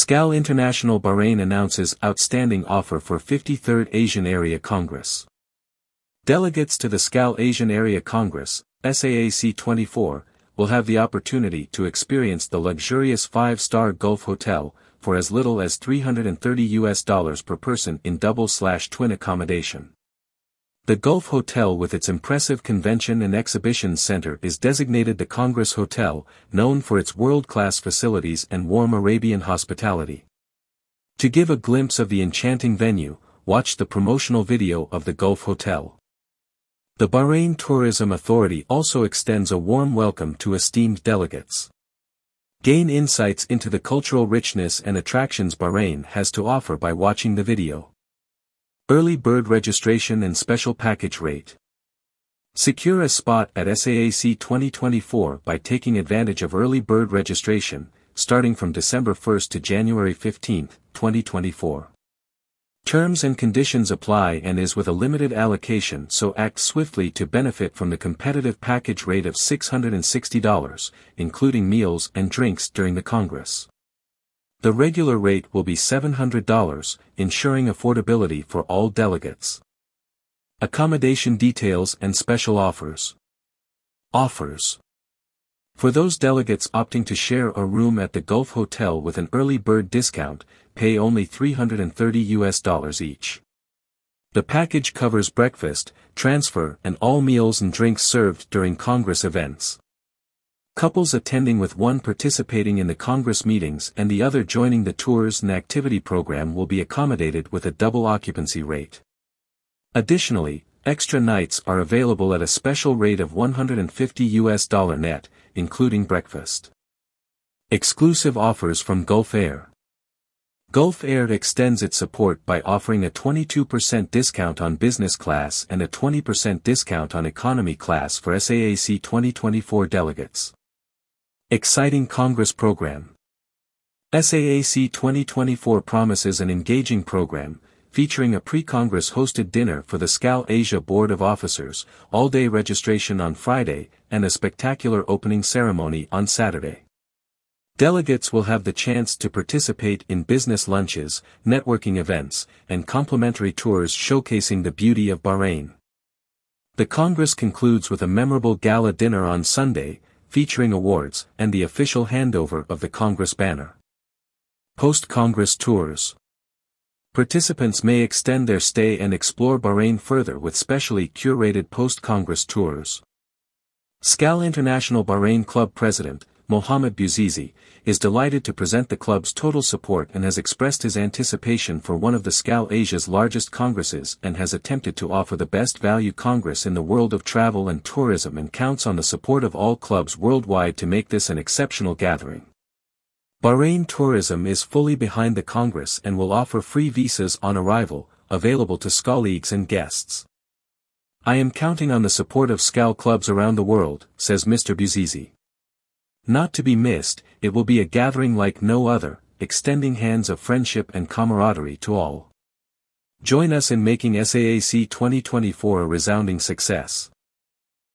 Skal International Bahrain announces outstanding offer for 53rd Asian Area Congress. Delegates to the Skal Asian Area Congress, SAAC 24, will have the opportunity to experience the luxurious five-star Gulf Hotel, for as little as 330 US dollars per person in double-slash-twin accommodation. The Gulf Hotel with its impressive convention and exhibition center is designated the Congress Hotel, known for its world-class facilities and warm Arabian hospitality. To give a glimpse of the enchanting venue, watch the promotional video of the Gulf Hotel. The Bahrain Tourism Authority also extends a warm welcome to esteemed delegates. Gain insights into the cultural richness and attractions Bahrain has to offer by watching the video. Early bird registration and special package rate. Secure a spot at SAAC 2024 by taking advantage of early bird registration, starting from December 1 to January 15, 2024. Terms and conditions apply and is with a limited allocation so act swiftly to benefit from the competitive package rate of $660, including meals and drinks during the Congress. The regular rate will be $700, ensuring affordability for all delegates. Accommodation details and special offers. Offers. For those delegates opting to share a room at the Gulf Hotel with an early bird discount, pay only 330 US dollars each. The package covers breakfast, transfer and all meals and drinks served during Congress events. Couples attending with one participating in the Congress meetings and the other joining the tours and activity program will be accommodated with a double occupancy rate. Additionally, extra nights are available at a special rate of 150 US dollar net, including breakfast. Exclusive offers from Gulf Air. Gulf Air extends its support by offering a 22% discount on business class and a 20% discount on economy class for SAAC 2024 delegates. Exciting Congress Program SAAC 2024 promises an engaging program, featuring a pre-Congress hosted dinner for the Skal Asia Board of Officers, all-day registration on Friday, and a spectacular opening ceremony on Saturday. Delegates will have the chance to participate in business lunches, networking events, and complimentary tours showcasing the beauty of Bahrain. The Congress concludes with a memorable gala dinner on Sunday, featuring awards and the official handover of the Congress banner. Post-Congress Tours Participants may extend their stay and explore Bahrain further with specially curated post-Congress tours. Skal International Bahrain Club President, Mohamed Buzizi, is delighted to present the club's total support and has expressed his anticipation for one of the Skal Asia's largest congresses and has attempted to offer the best value congress in the world of travel and tourism and counts on the support of all clubs worldwide to make this an exceptional gathering. Bahrain Tourism is fully behind the Congress and will offer free visas on arrival, available to Skalleagues and guests. I am counting on the support of Skal clubs around the world, says Mr. Bouzizi. Not to be missed, it will be a gathering like no other, extending hands of friendship and camaraderie to all. Join us in making SAAC 2024 a resounding success.